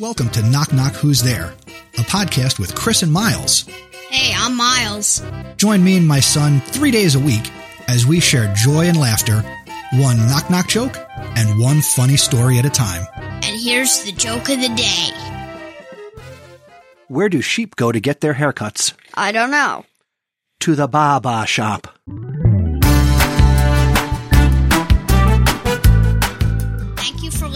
welcome to Knock Knock Who's There, a podcast with Chris and Miles. Hey, I'm Miles. Join me and my son three days a week as we share joy and laughter, one knock knock joke, and one funny story at a time. And here's the joke of the day. Where do sheep go to get their haircuts? I don't know. To the Baba shop.